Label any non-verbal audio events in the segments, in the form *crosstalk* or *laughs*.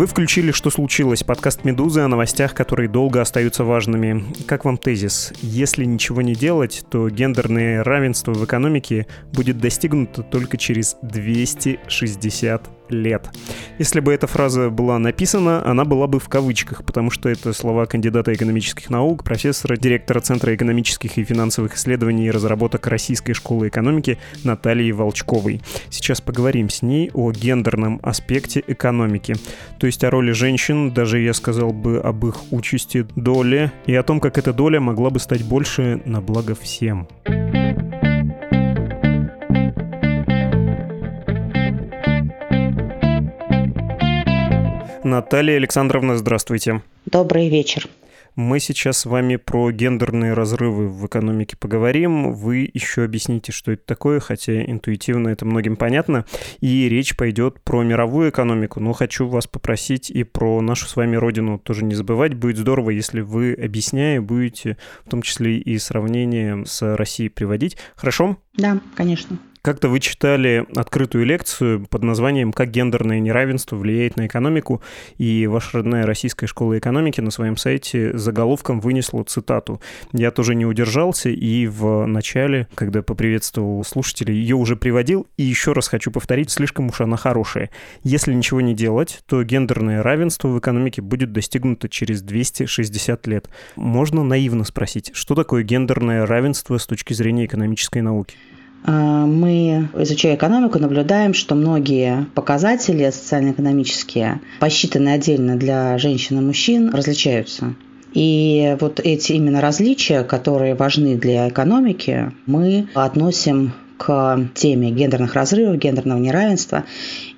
Вы включили «Что случилось?» подкаст «Медузы» о новостях, которые долго остаются важными. Как вам тезис? Если ничего не делать, то гендерное равенство в экономике будет достигнуто только через 260 лет. Если бы эта фраза была написана, она была бы в кавычках, потому что это слова кандидата экономических наук, профессора, директора Центра экономических и финансовых исследований и разработок Российской школы экономики Натальи Волчковой. Сейчас поговорим с ней о гендерном аспекте экономики, то есть о роли женщин, даже я сказал бы об их участи, доле, и о том, как эта доля могла бы стать больше на благо всем. Наталья Александровна, здравствуйте. Добрый вечер. Мы сейчас с вами про гендерные разрывы в экономике поговорим. Вы еще объясните, что это такое, хотя интуитивно это многим понятно. И речь пойдет про мировую экономику, но хочу вас попросить и про нашу с вами родину тоже не забывать. Будет здорово, если вы, объясняя, будете в том числе и сравнение с Россией приводить. Хорошо? Да, конечно. Как-то вы читали открытую лекцию под названием «Как гендерное неравенство влияет на экономику», и ваша родная Российская школа экономики на своем сайте заголовком вынесла цитату. Я тоже не удержался, и в начале, когда поприветствовал слушателей, ее уже приводил, и еще раз хочу повторить, слишком уж она хорошая. Если ничего не делать, то гендерное равенство в экономике будет достигнуто через 260 лет. Можно наивно спросить, что такое гендерное равенство с точки зрения экономической науки? А, мы, изучая экономику, наблюдаем, что многие показатели социально-экономические, посчитанные отдельно для женщин и мужчин, различаются. И вот эти именно различия, которые важны для экономики, мы относим к теме гендерных разрывов, гендерного неравенства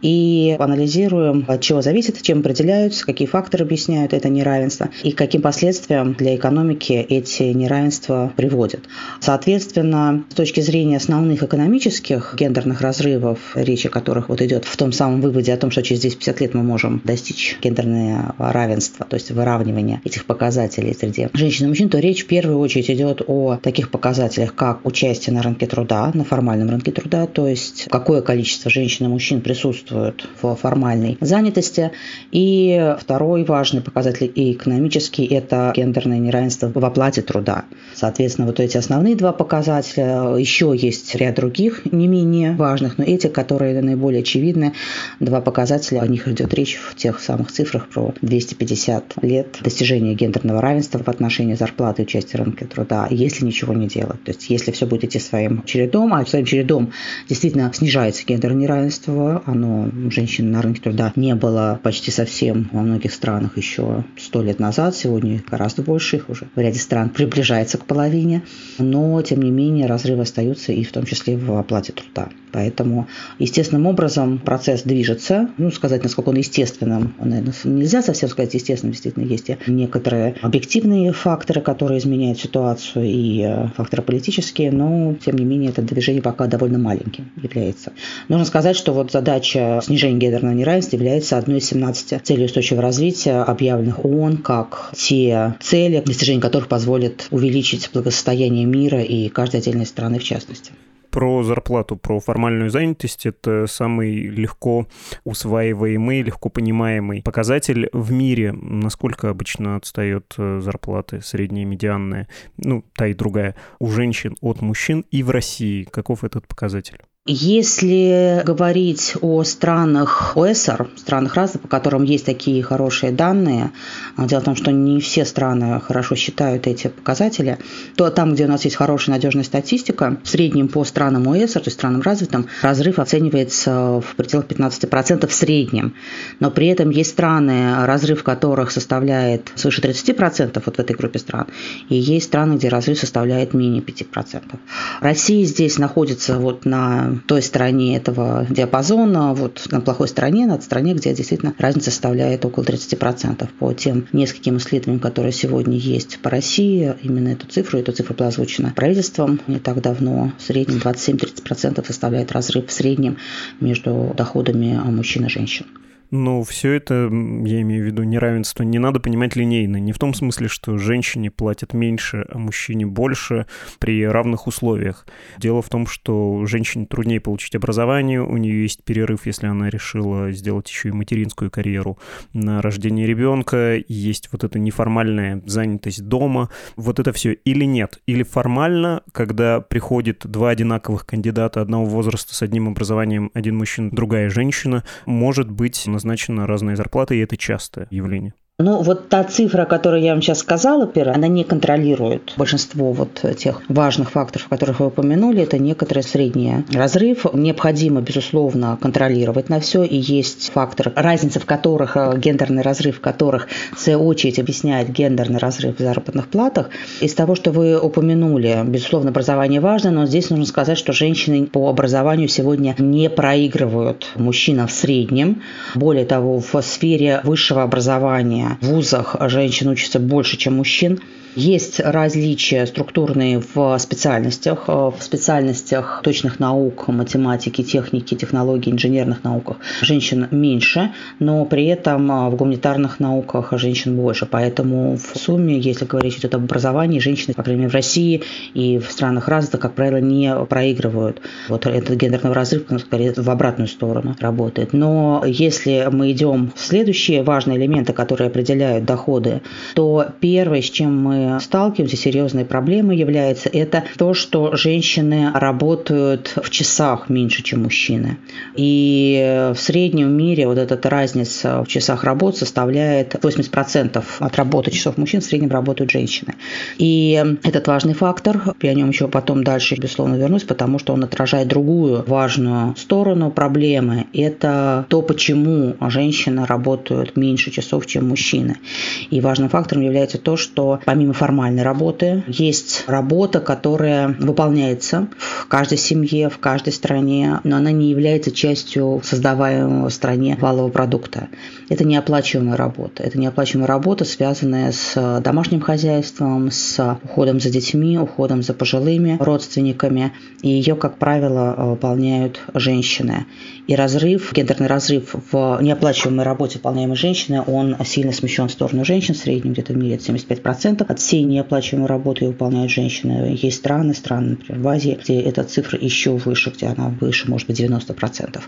и анализируем, от чего зависит, чем определяются, какие факторы объясняют это неравенство и каким последствиям для экономики эти неравенства приводят. Соответственно, с точки зрения основных экономических гендерных разрывов, речь о которых вот идет в том самом выводе о том, что через 10-50 лет мы можем достичь гендерного равенства, то есть выравнивания этих показателей среди женщин и мужчин, то речь в первую очередь идет о таких показателях, как участие на рынке труда, на формальном рынке труда, то есть какое количество женщин и мужчин присутствует участвуют в формальной занятости. И второй важный показатель и экономический – это гендерное неравенство в оплате труда. Соответственно, вот эти основные два показателя. Еще есть ряд других, не менее важных, но эти, которые наиболее очевидны, два показателя, о них идет речь в тех самых цифрах про 250 лет достижения гендерного равенства в отношении зарплаты и участия в рынке труда, если ничего не делать. То есть если все будет идти своим чередом, а своим чередом действительно снижается гендерное неравенство, оно женщин на рынке труда не было почти совсем во многих странах еще сто лет назад. Сегодня гораздо больше их уже в ряде стран приближается к половине. Но, тем не менее, разрывы остаются и в том числе в оплате труда. Поэтому естественным образом процесс движется. Ну, сказать, насколько он естественным, наверное, нельзя совсем сказать естественным. Действительно, есть и некоторые объективные факторы, которые изменяют ситуацию, и э, факторы политические, но, тем не менее, это движение пока довольно маленьким является. Нужно сказать, что вот задача снижения гендерного неравенства является одной из 17 целей устойчивого развития, объявленных ООН как те цели, достижение которых позволит увеличить благосостояние мира и каждой отдельной страны в частности про зарплату, про формальную занятость. Это самый легко усваиваемый, легко понимаемый показатель в мире. Насколько обычно отстает э, зарплаты средняя, медианная, ну, та и другая, у женщин от мужчин и в России. Каков этот показатель? Если говорить о странах ОСР, странах развитых, по которым есть такие хорошие данные, а, дело в том, что не все страны хорошо считают эти показатели, то там, где у нас есть хорошая надежная статистика, в среднем по странам ОСР, то есть странам развитым, разрыв оценивается в пределах 15% в среднем. Но при этом есть страны, разрыв которых составляет свыше 30% вот в этой группе стран, и есть страны, где разрыв составляет менее 5%. Россия здесь находится вот на той стороне этого диапазона, вот на плохой стороне, на стороне, где действительно разница составляет около 30% по тем нескольким исследованиям, которые сегодня есть по России. Именно эту цифру, эту цифру была озвучена правительством не так давно. В среднем 27-30% составляет разрыв в среднем между доходами мужчин и женщин. Но все это, я имею в виду неравенство, не надо понимать линейно. Не в том смысле, что женщине платят меньше, а мужчине больше при равных условиях. Дело в том, что женщине труднее получить образование, у нее есть перерыв, если она решила сделать еще и материнскую карьеру на рождение ребенка, есть вот эта неформальная занятость дома. Вот это все или нет? Или формально, когда приходит два одинаковых кандидата одного возраста с одним образованием, один мужчина, другая женщина, может быть назначена разная зарплата, и это частое явление. Ну, вот та цифра, которую я вам сейчас сказала, первая, она не контролирует большинство вот тех важных факторов, которых вы упомянули. Это некоторый средний разрыв. Необходимо, безусловно, контролировать на все. И есть фактор, разница в которых, э, гендерный разрыв в которых, в свою очередь, объясняет гендерный разрыв в заработных платах. Из того, что вы упомянули, безусловно, образование важно, но здесь нужно сказать, что женщины по образованию сегодня не проигрывают мужчинам в среднем. Более того, в сфере высшего образования в вузах женщин учатся больше, чем мужчин. Есть различия структурные в специальностях, э, в специальностях точных наук, математики, техники, технологий, инженерных науках женщин меньше, но при этом э, в гуманитарных науках женщин больше. Поэтому в сумме, если говорить идет об образовании, женщины, по крайней мере, в России и в странах развитых, как правило, не проигрывают. Вот этот гендерный разрыв, скорее, в обратную сторону работает. Но если мы идем в следующие важные элементы, которые определяют доходы, то первое, с чем мы сталкиваемся, серьезной проблемой является, это то, что женщины работают в часах меньше, чем мужчины. И в среднем мире вот эта разница в часах работы составляет 80% от работы часов мужчин в среднем работают женщины. И этот важный фактор, я о нем еще потом дальше, безусловно, вернусь, потому что он отражает другую важную сторону проблемы. Это то, почему женщины работают меньше часов, чем мужчины. И важным фактором является то, что помимо помимо формальной работы, есть работа, которая выполняется в каждой семье, в каждой стране, но она не является частью создаваемого в стране валового продукта. Это неоплачиваемая работа. Это неоплачиваемая работа, связанная с домашним хозяйством, с уходом за детьми, уходом за пожилыми родственниками. И ее, как правило, выполняют женщины. И разрыв, гендерный разрыв в неоплачиваемой работе, выполняемой женщины, он сильно смещен в сторону женщин, в среднем где-то в мире это 75%. От всей неоплачиваемой работы выполняют женщины. Есть страны, страны, например, в Азии, где эта цифра еще выше, где она выше, может быть, 90%.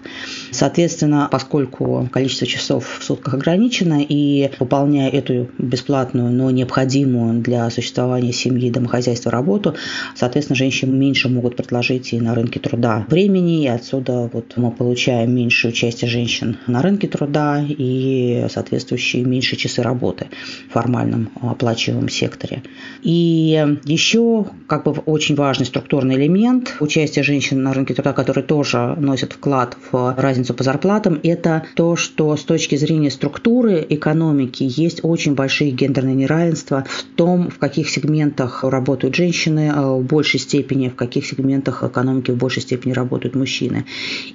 Соответственно, поскольку количество часов в сутках ограничено, и выполняя эту бесплатную, но необходимую для существования семьи, домохозяйства работу, соответственно, женщины меньше могут предложить и на рынке труда времени, и отсюда вот мы получаем меньшее участие женщин на рынке труда и соответствующие меньше часы работы в формальном оплачиваемом секторе. И еще как бы очень важный структурный элемент участия женщин на рынке труда, который тоже носит вклад в разницу по зарплатам, это то, что с точки зрения структуры экономики есть очень большие гендерные неравенства в том, в каких сегментах работают женщины в большей степени, в каких сегментах экономики в большей степени работают мужчины.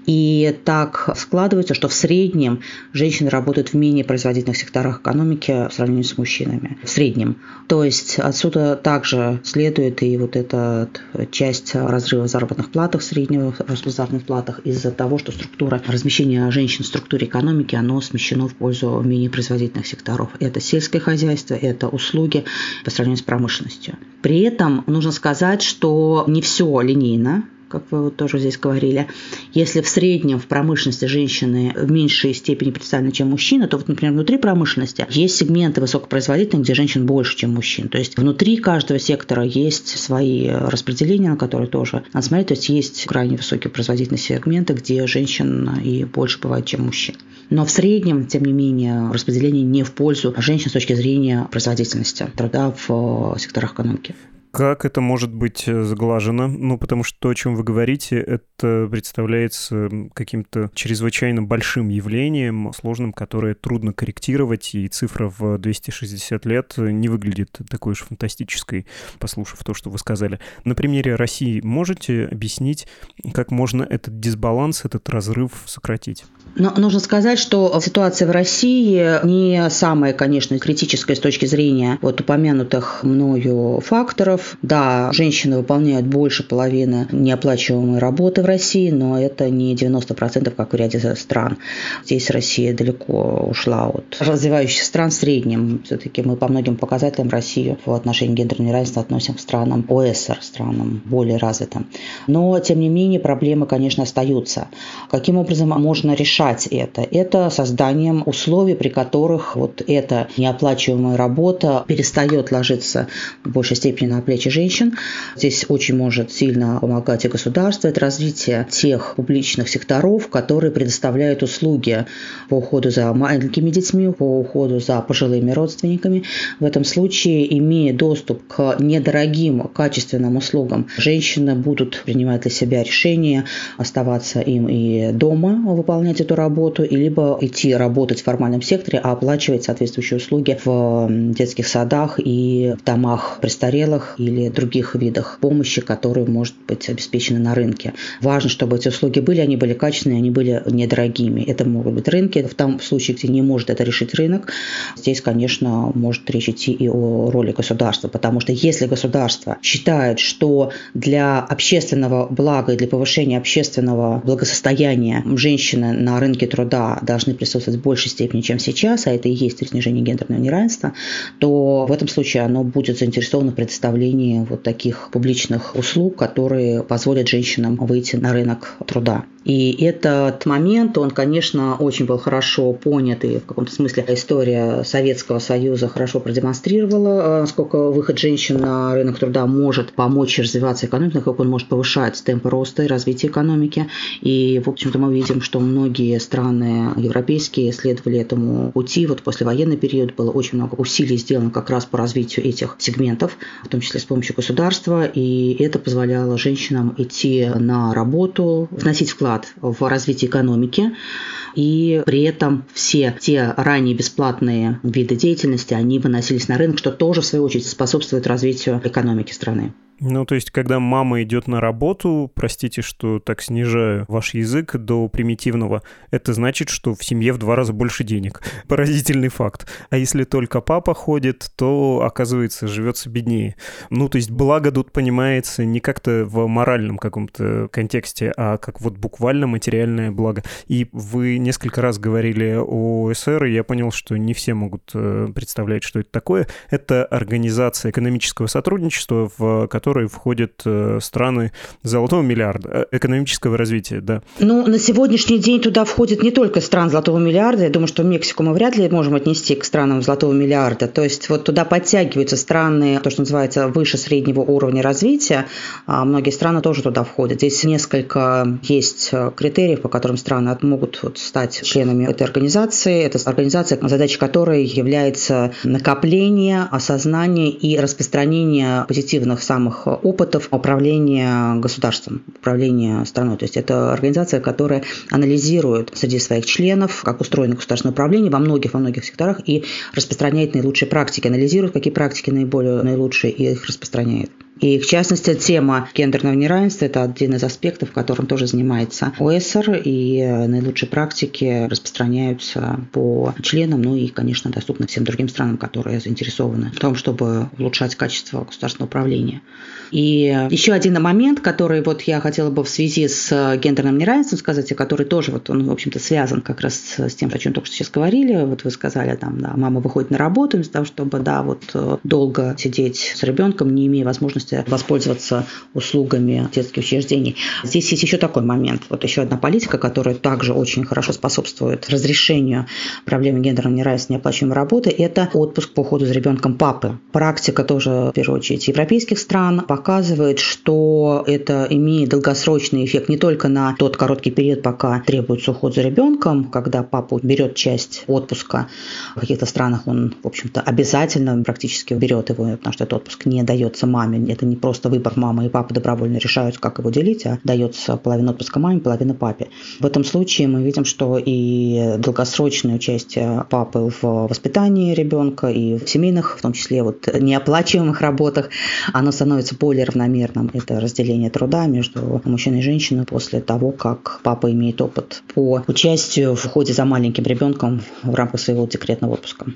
И так складывается, что в среднем женщины работают в менее производительных секторах экономики в сравнении с мужчинами. В среднем. То есть отсюда также следует и вот эта часть разрыва в заработных платах, среднего в заработных платах из-за того, что структура размещения женщин в структуре экономики, оно смещено в пользу менее производительных секторов. Это сельское хозяйство, это услуги по сравнению с промышленностью. При этом нужно сказать, что не все линейно, как вы вот тоже здесь говорили, если в среднем в промышленности женщины в меньшей степени представлены, чем мужчины, то вот, например, внутри промышленности есть сегменты высокопроизводительных, где женщин больше, чем мужчин. То есть внутри каждого сектора есть свои распределения, на которые тоже надо смотреть. То есть есть крайне высокие производительные сегменты, где женщин и больше бывает, чем мужчин. Но в среднем, тем не менее, распределение не в пользу женщин с точки зрения производительности труда в секторах экономики. Как это может быть э, сглажено? Ну, потому что то, о чем вы говорите, это представляется каким-то чрезвычайно большим явлением, сложным, которое трудно корректировать, и цифра в 260 лет не выглядит такой уж фантастической, послушав то, что вы сказали. На примере России можете объяснить, как можно этот дисбаланс, этот разрыв сократить? Но нужно сказать, что ситуация в России не самая, конечно, критическая с точки зрения вот упомянутых мною факторов. Да, женщины выполняют больше половины неоплачиваемой работы в России, но это не 90%, как в ряде стран. Здесь Россия далеко ушла от развивающихся стран в среднем. Все-таки мы по многим показателям Россию в отношении гендерного неравенства относим к странам ОСР, странам более развитым. Но, тем не менее, проблемы, конечно, остаются. Каким образом можно решать это? Это созданием условий, при которых вот эта неоплачиваемая работа перестает ложиться в большей степени на плечи женщин. Здесь очень может сильно помогать и государство. Это развитие тех публичных секторов, которые предоставляют услуги по уходу за маленькими детьми, по уходу за пожилыми родственниками. В этом случае, имея доступ к недорогим, качественным услугам, женщины будут принимать для себя решение оставаться им и дома выполнять эту работу, и либо идти работать в формальном секторе, а оплачивать соответствующие услуги в детских садах и в домах престарелых или других видах помощи, которые может быть обеспечены на рынке. Важно, чтобы эти услуги были, они были качественные, они были недорогими. Это могут быть рынки. В том случае, где не может это решить рынок, здесь, конечно, может речь идти и о роли государства, потому что если государство считает, что для общественного блага и для повышения общественного благосостояния женщины на рынке труда должны присутствовать в большей степени, чем сейчас, а это и есть снижение гендерного неравенства, то в этом случае оно будет заинтересовано в предоставлении вот таких публичных услуг, которые позволят женщинам выйти на рынок труда. И этот момент, он, конечно, очень был хорошо понят, и в каком-то смысле история Советского Союза хорошо продемонстрировала, насколько выход женщин на рынок труда может помочь развиваться экономике, как он может повышать темпы роста и развития экономики. И, в общем-то, мы видим, что многие страны европейские следовали этому пути. Вот после военный период было очень много усилий сделано как раз по развитию этих сегментов, в том числе с помощью государства, и это позволяло женщинам идти на работу, вносить вклад вклад в развитие экономики, и при этом все те ранее бесплатные виды деятельности, они выносились на рынок, что тоже, в свою очередь, способствует развитию экономики страны. Ну, то есть, когда мама идет на работу, простите, что так снижаю ваш язык до примитивного, это значит, что в семье в два раза больше денег. *laughs* Поразительный факт. А если только папа ходит, то, оказывается, живется беднее. Ну, то есть, благо тут понимается не как-то в моральном каком-то контексте, а как вот буквально материальное благо. И вы несколько раз говорили о СР, и я понял, что не все могут э, представлять, что это такое. Это организация экономического сотрудничества, в которой которые входят э, страны золотого миллиарда, э, экономического развития, да. Ну, на сегодняшний день туда входит не только стран золотого миллиарда, я думаю, что Мексику мы вряд ли можем отнести к странам золотого миллиарда, то есть вот туда подтягиваются страны, то, что называется, выше среднего уровня развития, а многие страны тоже туда входят. Здесь несколько есть э, критериев, по которым страны могут вот стать членами этой организации. Это организация, задача которой является накопление, осознание и распространение позитивных самых опытов управления государством, управления страной. То есть это организация, которая анализирует среди своих членов, как устроено государственное управление во многих, во многих секторах и распространяет наилучшие практики, анализирует, какие практики наиболее наилучшие и их распространяет. И, в частности, тема гендерного неравенства – это один из аспектов, которым тоже занимается ОСР, и наилучшие практики распространяются по членам, ну и, конечно, доступны всем другим странам, которые заинтересованы в том, чтобы улучшать качество государственного управления. И еще один момент, который вот я хотела бы в связи с гендерным неравенством сказать, и который тоже вот он, в общем-то, связан как раз с тем, о чем только что сейчас говорили. Вот вы сказали, там, да, мама выходит на работу вместо того, чтобы, да, вот долго сидеть с ребенком, не имея возможности воспользоваться услугами детских учреждений. Здесь есть еще такой момент. Вот еще одна политика, которая также очень хорошо способствует разрешению проблемы гендерного неравенства неоплачиваемой работы, это отпуск по уходу за ребенком папы. Практика тоже, в первую очередь, европейских стран показывает, что это имеет долгосрочный эффект не только на тот короткий период, пока требуется уход за ребенком, когда папа берет часть отпуска. В каких-то странах он, в общем-то, обязательно практически берет его, потому что этот отпуск не дается маме, это не просто выбор мамы и папы добровольно решают, как его делить, а дается половина отпуска маме, половина папе. В этом случае мы видим, что и долгосрочное участие папы в воспитании ребенка и в семейных, в том числе вот неоплачиваемых работах, оно становится более равномерным. Это разделение труда между мужчиной и женщиной после того, как папа имеет опыт по участию в ходе за маленьким ребенком в рамках своего декретного отпуска.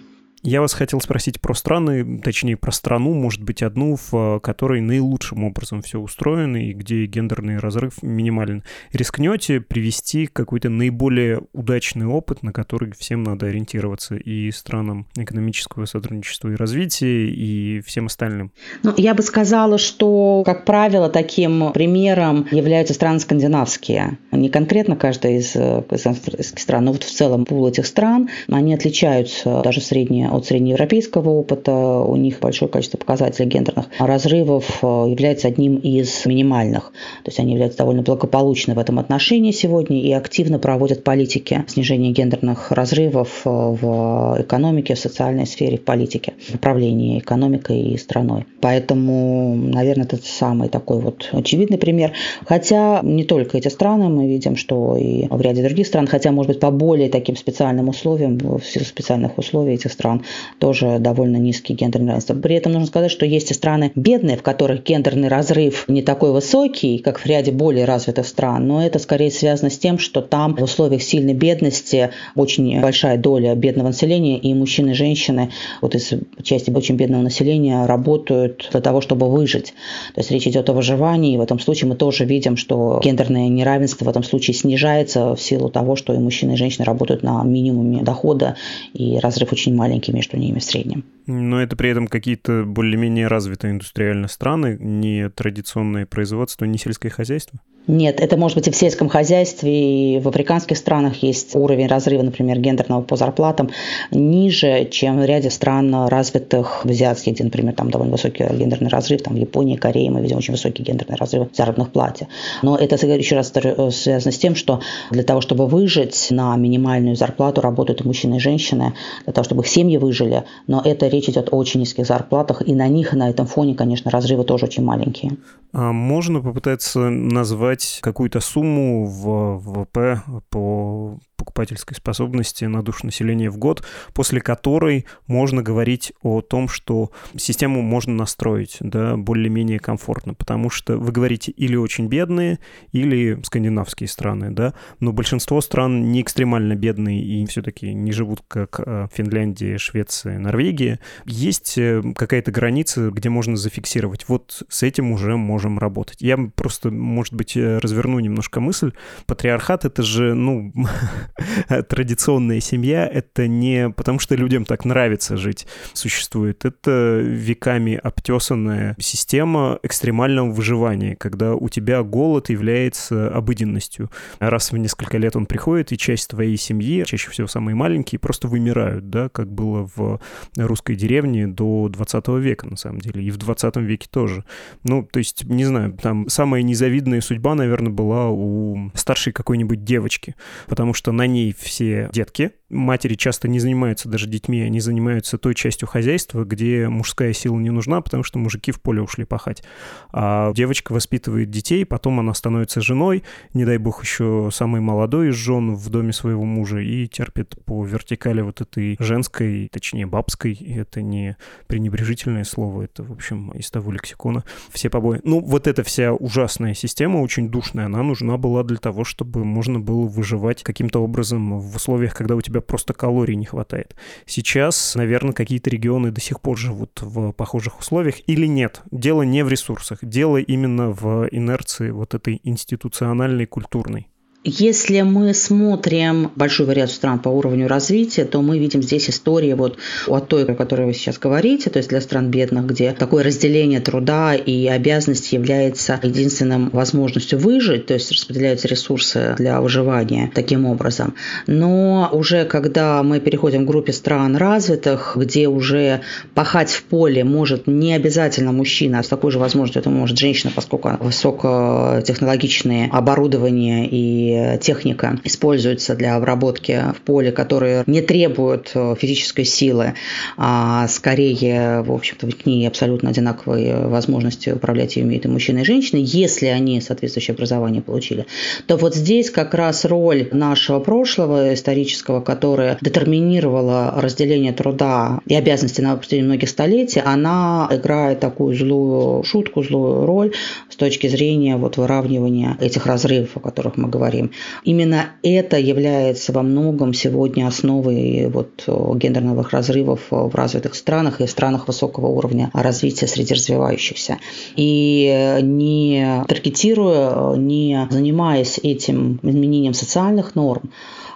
Я вас хотел спросить про страны, точнее про страну, может быть, одну, в которой наилучшим образом все устроено и где гендерный разрыв минимален. Рискнете привести какой-то наиболее удачный опыт, на который всем надо ориентироваться и странам экономического сотрудничества и развития, и всем остальным? Ну, я бы сказала, что, как правило, таким примером являются страны скандинавские. Не конкретно каждая из, э, из стран, но вот в целом пул этих стран, они отличаются даже в от среднеевропейского опыта. У них большое количество показателей гендерных разрывов э, является одним из минимальных. То есть они являются довольно благополучны в этом отношении сегодня и активно проводят политики снижения гендерных разрывов э, в экономике, в социальной сфере, в политике, в управлении экономикой и страной. Поэтому, наверное, это самый такой вот очевидный пример. Хотя не только эти страны, мы видим, что и в ряде других стран, хотя, может быть, по более таким специальным условиям, в силу специальных условий этих стран, тоже довольно низкий гендерный равенство. При этом нужно сказать, что есть и страны бедные, в которых гендерный разрыв не такой высокий, как в ряде более развитых стран, но это скорее связано с тем, что там в условиях сильной бедности очень большая доля бедного населения, и мужчины и женщины вот из части очень бедного населения работают для того, чтобы выжить. То есть речь идет о выживании, и в этом случае мы тоже видим, что гендерное неравенство в этом случае снижается в силу того, что и мужчины и женщины работают на минимуме дохода, и разрыв очень маленький между ними в среднем. Но это при этом какие-то более-менее развитые индустриальные страны, не традиционное производство, не сельское хозяйство? Нет, это может быть и в сельском хозяйстве, и в африканских странах есть уровень разрыва, например, гендерного по зарплатам ниже, чем в ряде стран развитых, в азиатских, где, например, там довольно высокий гендерный разрыв, там в Японии, Корее мы видим очень высокий гендерный разрыв в заработных плате. Но это, еще раз, связано с тем, что для того, чтобы выжить на минимальную зарплату, работают и мужчины, и женщины, для того, чтобы их семьи выжили, но это речь идет о очень низких зарплатах, и на них, на этом фоне, конечно, разрывы тоже очень маленькие. А можно попытаться назвать какую-то сумму в ВВП по покупательской способности на душу населения в год, после которой можно говорить о том, что систему можно настроить да, более-менее комфортно, потому что вы говорите или очень бедные, или скандинавские страны, да, но большинство стран не экстремально бедные и все-таки не живут как э, Финляндия, Швеция, Норвегия. Есть э, какая-то граница, где можно зафиксировать. Вот с этим уже можем работать. Я просто, может быть, э, разверну немножко мысль. Патриархат — это же, ну, *laughs* *laughs* традиционная семья — это не потому, что людям так нравится жить, существует. Это веками обтесанная система экстремального выживания, когда у тебя голод является обыденностью. Раз в несколько лет он приходит, и часть твоей семьи, чаще всего самые маленькие, просто вымирают, да, как было в русской деревне до 20 века, на самом деле, и в 20 веке тоже. Ну, то есть, не знаю, там самая незавидная судьба, наверное, была у старшей какой-нибудь девочки, потому что на ней все детки, матери часто не занимаются даже детьми, они занимаются той частью хозяйства, где мужская сила не нужна, потому что мужики в поле ушли пахать. А девочка воспитывает детей, потом она становится женой, не дай бог еще самый молодой из жен в доме своего мужа и терпит по вертикали вот этой женской, точнее бабской, это не пренебрежительное слово, это, в общем, из того лексикона, все побои. Ну, вот эта вся ужасная система, очень душная, она нужна была для того, чтобы можно было выживать каким-то образом в условиях, когда у тебя просто калорий не хватает. Сейчас, наверное, какие-то регионы до сих пор живут в похожих условиях или нет. Дело не в ресурсах, дело именно в инерции вот этой институциональной, культурной. Если мы смотрим большую вариацию стран по уровню развития, то мы видим здесь истории вот от той, о которой вы сейчас говорите, то есть для стран бедных, где такое разделение труда и обязанности является единственным возможностью выжить, то есть распределяются ресурсы для выживания таким образом. Но уже когда мы переходим к группе стран развитых, где уже пахать в поле может не обязательно мужчина, а с такой же возможностью это может женщина, поскольку высокотехнологичные оборудование и техника используется для обработки в поле, которые не требуют э, физической силы, а скорее, в общем-то, к ней абсолютно одинаковые возможности управлять ее имеют и мужчины, и женщины, если они соответствующее образование получили, то вот здесь как раз роль нашего прошлого исторического, которое детерминировало разделение труда и обязанности на протяжении многих столетий, она играет такую злую шутку, злую роль с точки зрения вот выравнивания этих разрывов, о которых мы говорим. Именно это является во многом сегодня основой вот гендерных разрывов в развитых странах и в странах высокого уровня развития среди развивающихся. И не таргетируя, не занимаясь этим изменением социальных норм,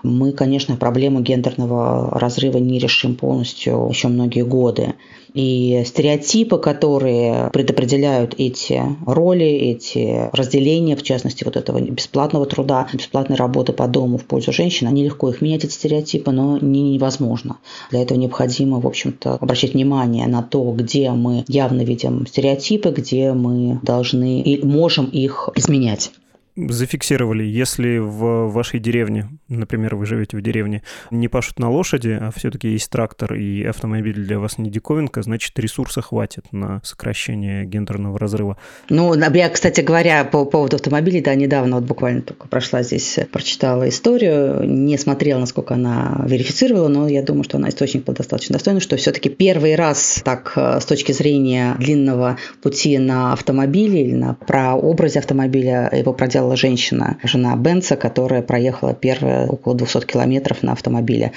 мы, конечно, проблему гендерного разрыва не решим полностью еще многие годы. И стереотипы, которые предопределяют эти роли, эти разделения, в частности, вот этого бесплатного труда, бесплатной работы по дому в пользу женщин, они легко их менять, эти стереотипы, но не невозможно. Для этого необходимо, в общем-то, обращать внимание на то, где мы явно видим стереотипы, где мы должны и можем их изменять зафиксировали, если в вашей деревне, например, вы живете в деревне, не пашут на лошади, а все-таки есть трактор и автомобиль для вас не диковинка, значит, ресурса хватит на сокращение гендерного разрыва. Ну, я, кстати говоря, по поводу автомобилей, да, недавно вот буквально только прошла здесь, прочитала историю, не смотрела, насколько она верифицировала, но я думаю, что она источник был достаточно достойный, что все-таки первый раз так с точки зрения длинного пути на автомобиле или на прообразе автомобиля его проделал проехала женщина, жена Бенца, которая проехала первые около 200 километров на автомобиле,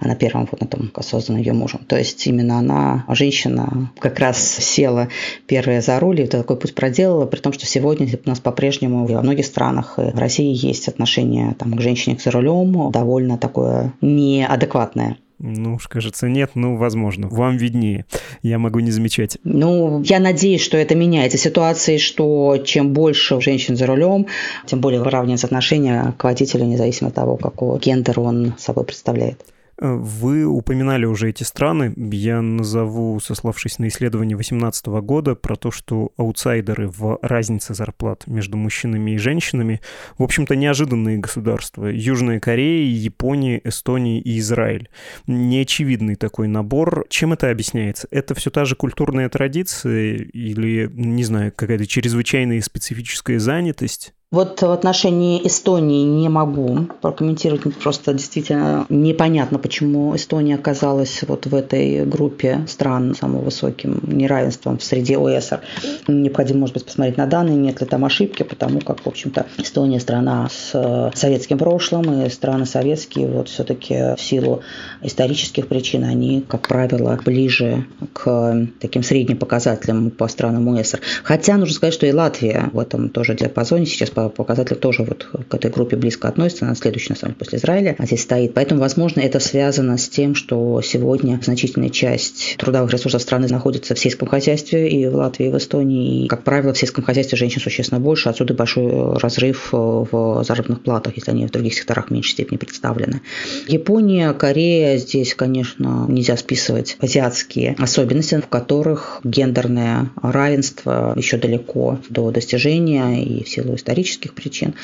на первом вот на том, созданном ее мужем. То есть именно она, женщина, как раз села первая за руль и такой путь проделала, при том, что сегодня у нас по-прежнему во многих странах в России есть отношение там, к женщине за рулем довольно такое неадекватное. Ну уж, кажется, нет, ну, возможно. Вам виднее. Я могу не замечать. Ну, я надеюсь, что это меняется. Ситуации, что чем больше женщин за рулем, тем более выравнивается отношение к водителю, независимо от того, какого гендера он собой представляет. Вы упоминали уже эти страны. Я назову, сославшись на исследование 2018 года, про то, что аутсайдеры в разнице зарплат между мужчинами и женщинами, в общем-то, неожиданные государства. Южная Корея, Япония, Эстония и Израиль. Неочевидный такой набор. Чем это объясняется? Это все та же культурная традиция или, не знаю, какая-то чрезвычайная специфическая занятость? Вот в отношении Эстонии не могу прокомментировать, просто действительно непонятно, почему Эстония оказалась вот в этой группе стран с самым высоким неравенством в среде ОСР. Необходимо, может быть, посмотреть на данные, нет ли там ошибки, потому как, в общем-то, Эстония страна с советским прошлым, и страны советские вот все-таки в силу исторических причин, они, как правило, ближе к таким средним показателям по странам ОСР. Хотя нужно сказать, что и Латвия в этом тоже диапазоне сейчас по показатель тоже вот к этой группе близко относится, она следующая, на самом деле, после Израиля, а здесь стоит. Поэтому, возможно, это связано с тем, что сегодня значительная часть трудовых ресурсов страны находится в сельском хозяйстве и в Латвии, и в Эстонии. И, как правило, в сельском хозяйстве женщин существенно больше, отсюда большой разрыв в заработных платах, если они в других секторах в меньшей степени представлены. Япония, Корея, здесь, конечно, нельзя списывать азиатские особенности, в которых гендерное равенство еще далеко до достижения и в силу исторических исторических причин,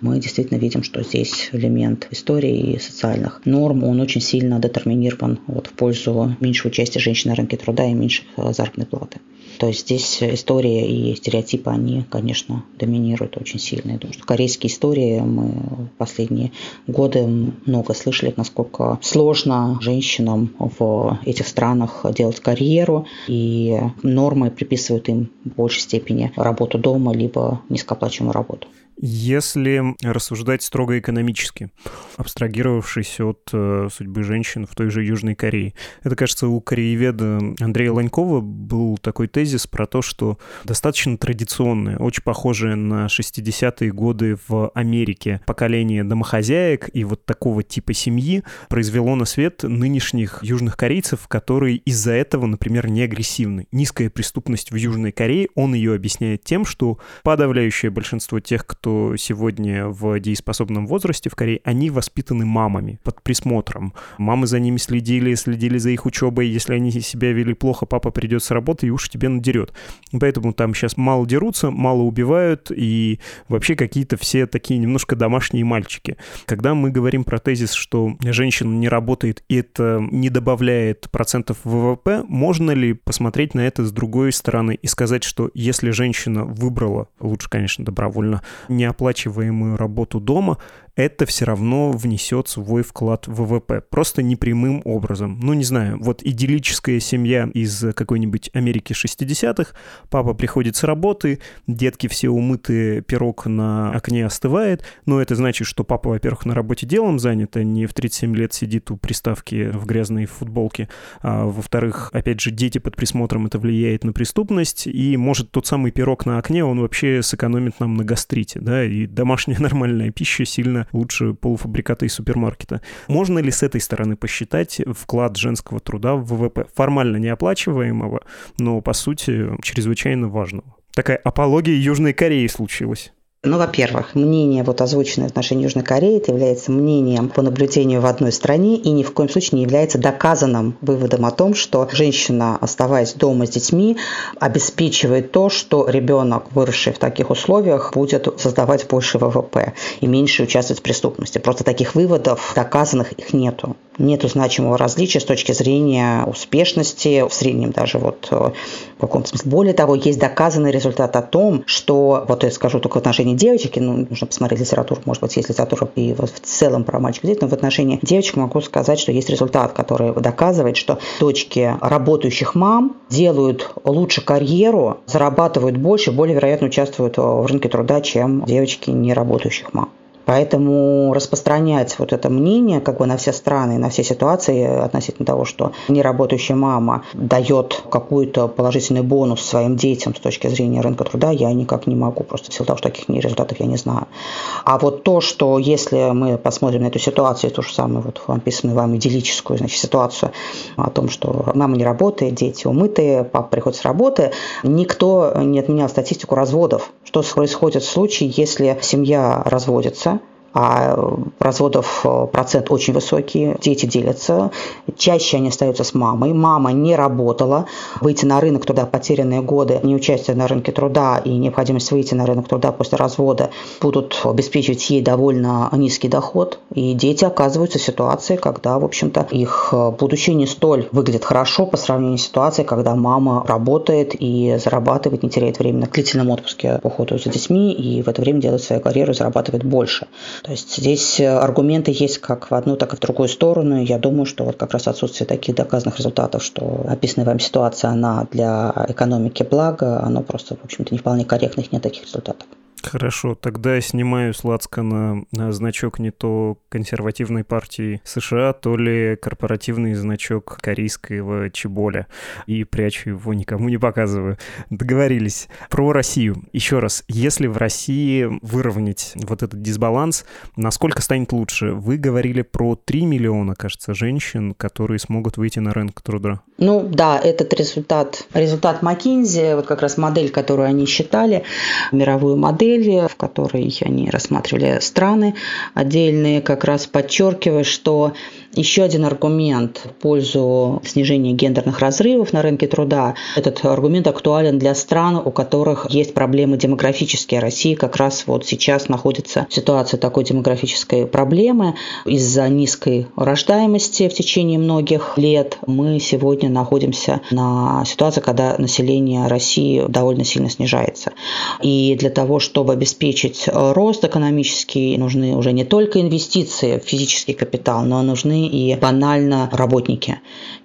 мы действительно видим, что здесь элемент истории и социальных норм, он очень сильно детерминирован вот, в пользу меньшего участия женщин на рынке труда и меньших э, заработной платы. То есть здесь история и стереотипы, они, конечно, доминируют очень сильно. Думаю, что корейские истории мы в последние годы много слышали, насколько сложно женщинам в этих странах делать карьеру, и нормы приписывают им в большей степени работу дома, либо низкооплачиваемую работу. Если рассуждать строго экономически, абстрагировавшись от э, судьбы женщин в той же Южной Корее, это, кажется, у корееведа Андрея Ланькова был такой тезис про то, что достаточно традиционное, очень похожее на 60-е годы в Америке поколение домохозяек и вот такого типа семьи произвело на свет нынешних южных корейцев, которые из-за этого, например, не агрессивны. Низкая преступность в Южной Корее, он ее объясняет тем, что подавляющее большинство тех, кто кто сегодня в дееспособном возрасте в Корее, они воспитаны мамами под присмотром. Мамы за ними следили, следили за их учебой. Если они себя вели плохо, папа придет с работы и уж тебе надерет. Поэтому там сейчас мало дерутся, мало убивают и вообще какие-то все такие немножко домашние мальчики. Когда мы говорим про тезис, что женщина не работает и это не добавляет процентов ВВП, можно ли посмотреть на это с другой стороны и сказать, что если женщина выбрала, лучше, конечно, добровольно, неоплачиваемую работу дома, это все равно внесет свой вклад в ВВП. Просто непрямым образом. Ну, не знаю, вот идиллическая семья из какой-нибудь Америки 60-х, папа приходит с работы, детки все умыты, пирог на окне остывает, но это значит, что папа, во-первых, на работе делом занят, а не в 37 лет сидит у приставки в грязной футболке, а во-вторых, опять же, дети под присмотром, это влияет на преступность, и может тот самый пирог на окне, он вообще сэкономит нам на гастрите, да, и домашняя *laughs* нормальная пища сильно лучше полуфабриката из супермаркета. Можно ли с этой стороны посчитать вклад женского труда в ВВП? Формально неоплачиваемого, но по сути чрезвычайно важного. Такая апология Южной Кореи случилась. Ну, во-первых, мнение, вот озвученное в отношении Южной Кореи, это является мнением по наблюдению в одной стране и ни в коем случае не является доказанным выводом о том, что женщина, оставаясь дома с детьми, обеспечивает то, что ребенок, выросший в таких условиях, будет создавать больше ВВП и меньше участвовать в преступности. Просто таких выводов доказанных их нету. Нету значимого различия с точки зрения успешности, в среднем даже вот э, в каком-то смысле. Более того, есть доказанный результат о том, что, вот я скажу только в отношении девочек, ну, нужно посмотреть литературу, может быть, есть литература и вот в целом про мальчиков детей, но в отношении девочек могу сказать, что есть результат, который доказывает, что дочки работающих мам делают лучше карьеру, зарабатывают больше, более вероятно участвуют в рынке труда, чем девочки не работающих мам. Поэтому распространять вот это мнение как бы на все страны, на все ситуации относительно того, что неработающая мама дает какой-то положительный бонус своим детям с точки зрения рынка труда, я никак не могу, просто в силу того, что таких результатов я не знаю. А вот то, что если мы посмотрим на эту ситуацию, то же самое, вот описанную вам идиллическую значит, ситуацию о том, что мама не работает, дети умытые, папа приходит с работы, никто не отменял статистику разводов. Что происходит в случае, если семья разводится, а разводов э, процент очень высокий, дети делятся, чаще они остаются с мамой, мама не работала, выйти на рынок труда потерянные годы, неучастие на рынке труда и необходимость выйти на рынок труда после развода будут обеспечивать ей довольно низкий доход, и дети оказываются в ситуации, когда, в общем-то, их э, будущее не столь выглядит хорошо по сравнению с ситуацией, когда мама работает и зарабатывает, не теряет время на длительном отпуске по уходу за детьми, и в это время делает свою карьеру и зарабатывает больше. То есть здесь э, аргументы есть как в одну, так и в другую сторону. Я думаю, что вот как раз отсутствие таких доказанных результатов, что описанная вам ситуация, она для экономики блага, оно просто, в общем-то, не вполне корректных, нет таких результатов. Хорошо, тогда я снимаю с Лацкана значок не то консервативной партии США, то ли корпоративный значок корейского чеболя и прячу его, никому не показываю. Договорились. Про Россию. Еще раз, если в России выровнять вот этот дисбаланс, насколько станет лучше? Вы говорили про 3 миллиона, кажется, женщин, которые смогут выйти на рынок труда. Ну да, этот результат, результат McKinsey, вот как раз модель, которую они считали, мировую модель, модели, в которой они рассматривали страны отдельные, как раз подчеркивая, что еще один аргумент в пользу снижения гендерных разрывов на рынке труда. Этот аргумент актуален для стран, у которых есть проблемы демографические. Россия как раз вот сейчас находится в ситуации такой демографической проблемы. Из-за низкой рождаемости в течение многих лет мы сегодня находимся на ситуации, когда население России довольно сильно снижается. И для того, чтобы обеспечить рост экономический, нужны уже не только инвестиции в физический капитал, но нужны и банально работники.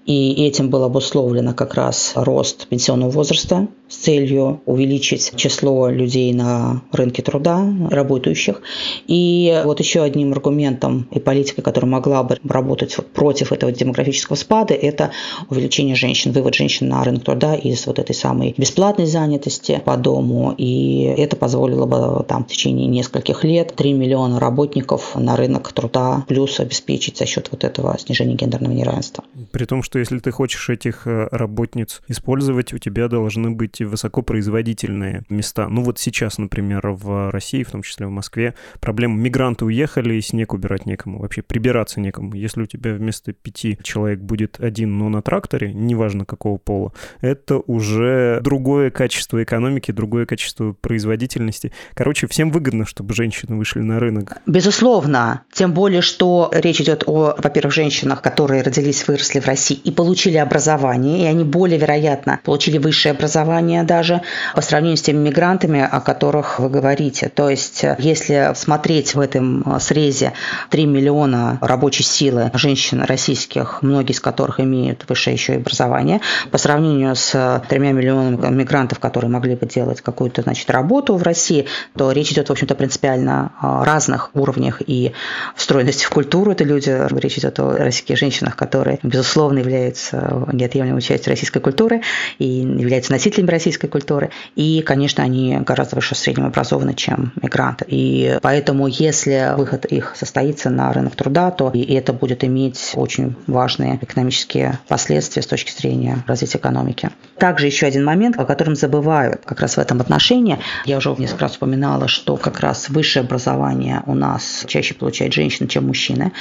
И этим был обусловлено как раз рост пенсионного возраста с целью увеличить число людей на рынке труда, работающих. И вот еще одним аргументом и политикой, которая могла бы работать против этого демографического спада, это увеличение женщин, вывод женщин на рынок труда из вот этой самой бесплатной занятости по дому. И это позволило бы там в течение нескольких лет 3 миллиона работников на рынок труда плюс обеспечить за счет вот этого снижения гендерного неравенства. При том, что если ты хочешь этих э, работниц использовать, у тебя должны быть высокопроизводительные места. Ну вот сейчас, например, в России, в том числе в Москве, проблема мигранты уехали, и снег убирать некому, вообще прибираться некому. Если у тебя вместо пяти человек будет один, но на тракторе, неважно какого пола, это уже другое качество экономики, другое качество производительности. Короче, всем выгодно, чтобы женщины вышли на рынок. Безусловно. Тем более, что речь идет о, во-первых, женщинах, которые родились, выросли в России и получили образование, и они более вероятно получили высшее образование даже по сравнению с теми мигрантами, о которых вы говорите. То есть, если смотреть в этом срезе 3 миллиона рабочей силы женщин российских, многие из которых имеют высшее еще и образование, по сравнению с тремя миллионами мигрантов, которые могли бы делать какую-то значит, работу в России, то речь идет, в общем-то, принципиально о разных уровнях и встроенности в культуру. Это люди, речь идет о российских женщинах, которые, безусловно, являются неотъемлемой частью российской культуры и являются носителями российской культуры. И, конечно, они гораздо выше среднего образованы, чем мигранты. И поэтому, если выход их состоится на рынок труда, то и это будет иметь очень важные экономические последствия с точки зрения развития экономики. Также еще один момент, о котором забывают как раз в этом отношении. Я уже несколько раз упоминала, что как раз высшее образование у нас чаще получает женщины, чем мужчины.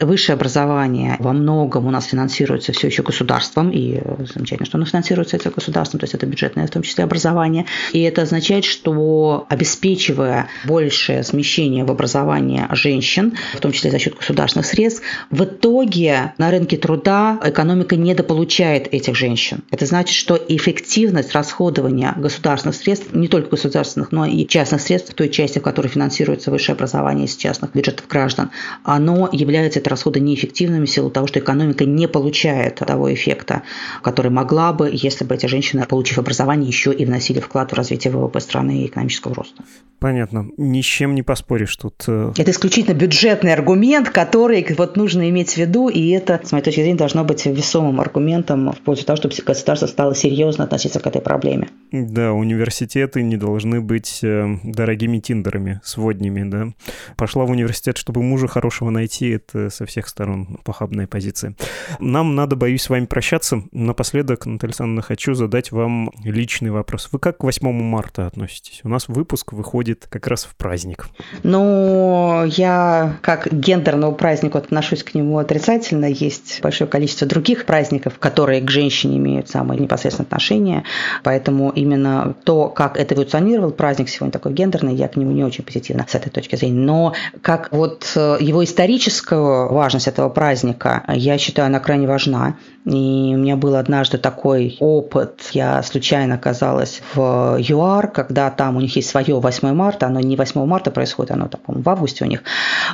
Высшее образование во многом у нас финансируется все еще государством, и замечательно, что оно финансируется это государством, то есть это бюджетное в том числе образование. И это означает, что обеспечивая большее смещение в образование женщин, в том числе за счет государственных средств, в итоге на рынке труда экономика недополучает этих женщин. Это значит, что эффективность расходования государственных средств, не только государственных, но и частных средств, в той части, в которой финансируется высшее образование из частных бюджетов граждан, оно является, это расходы неэффективными в силу того, что экономика не получает того эффекта, который могла бы, если бы эти женщины, получив образование, еще и вносили вклад в развитие ВВП страны и экономического роста. Понятно. Ни с чем не поспоришь тут. Э. Это исключительно бюджетный аргумент, который вот нужно иметь в виду, и это, с моей точки зрения, должно быть весомым аргументом в пользу того, чтобы государство стало серьезно относиться к этой проблеме. Да, университеты не должны быть э, дорогими тиндерами, своднями, да. Пошла в университет, чтобы мужа хорошего найти, это со всех сторон похабная позиция. Нам надо, боюсь, с вами прощаться. Напоследок, Наталья Александровна, хочу задать вам личный вопрос. Вы как к 8 марта относитесь? У нас выпуск выходит как раз в праздник. Ну, я как гендерному празднику отношусь к нему отрицательно. Есть большое количество других праздников, которые к женщине имеют самое непосредственное отношение. Поэтому именно то, как эволюционировал праздник сегодня такой гендерный, я к нему не очень позитивно с этой точки зрения. Но как вот э, его историческую важность этого праздника, я считаю, она крайне важна. И у меня был однажды такой опыт. Я случайно оказалась в ЮАР, когда там у них есть свое 8 марта. Оно не 8 марта происходит, оно, так, в августе у них.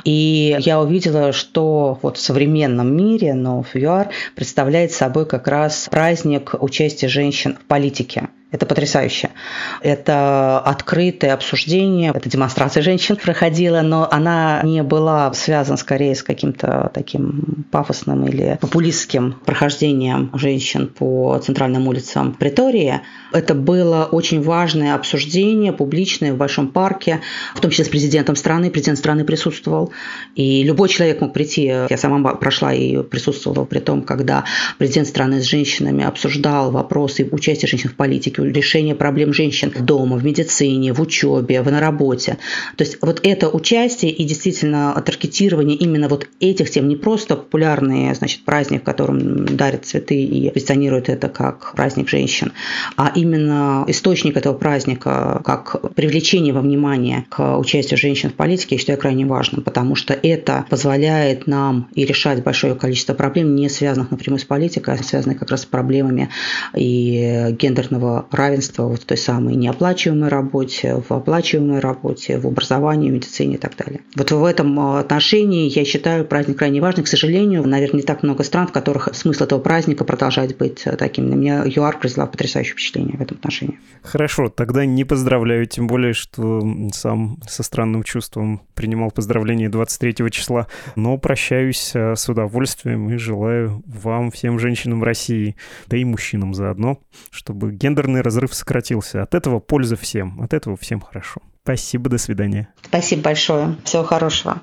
И я увидела, что вот в современном мире, но в ЮАР представляет собой как раз праздник участия женщин в политике. Это потрясающе. Это открытое обсуждение, это демонстрация женщин проходила, но она не была связана скорее с каким-то таким пафосным или популистским прохождением женщин по центральным улицам Притории. Это было очень важное обсуждение, публичное в Большом парке, в том числе с президентом страны. Президент страны присутствовал. И любой человек мог прийти. Я сама прошла и присутствовала при том, когда президент страны с женщинами обсуждал вопросы участия женщин в политике, решения проблем женщин дома, в медицине, в учебе, в, на работе. То есть вот это участие и действительно таргетирование именно вот этих тем, не просто популярный значит, праздник, в котором дарят цветы и позиционируют это как праздник женщин, а именно источник этого праздника, как привлечение во внимание к участию женщин в политике, я считаю крайне важным, потому что это позволяет нам и решать большое количество проблем, не связанных напрямую с политикой, а связанных как раз с проблемами и гендерного равенства вот в той самой неоплачиваемой работе, в оплачиваемой работе, в образовании, медицине и так далее. Вот в этом отношении я считаю праздник крайне важный. К сожалению, наверное, не так много стран, в которых смысл этого праздника продолжает быть таким. На меня ЮАР произвела потрясающее впечатление в этом отношении. Хорошо, тогда не поздравляю, тем более, что сам со странным чувством принимал поздравления 23 числа, но прощаюсь э, с удовольствием и желаю вам, всем женщинам России, да и мужчинам заодно, чтобы гендерный разрыв сократился. От этого польза всем, от этого всем хорошо. Спасибо, до свидания. Спасибо большое. Всего хорошего.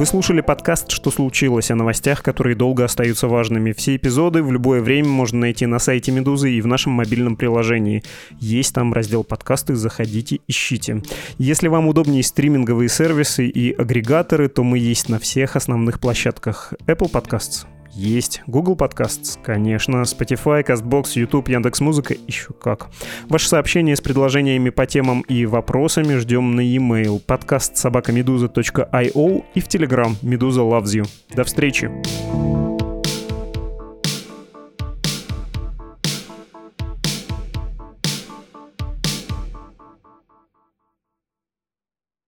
Вы слушали подкаст «Что случилось?» о новостях, которые долго остаются важными. Все эпизоды в любое время можно найти на сайте «Медузы» и в нашем мобильном приложении. Есть там раздел «Подкасты», заходите, ищите. Если вам удобнее стриминговые сервисы и агрегаторы, то мы есть на всех основных площадках. Apple Podcasts, есть. Google Podcasts, конечно. Spotify, CastBox, YouTube, Яндекс.Музыка, еще как. Ваши сообщения с предложениями по темам и вопросами ждем на e-mail подкаст собакамедуза.io и в Telegram Медуза Loves You. До встречи!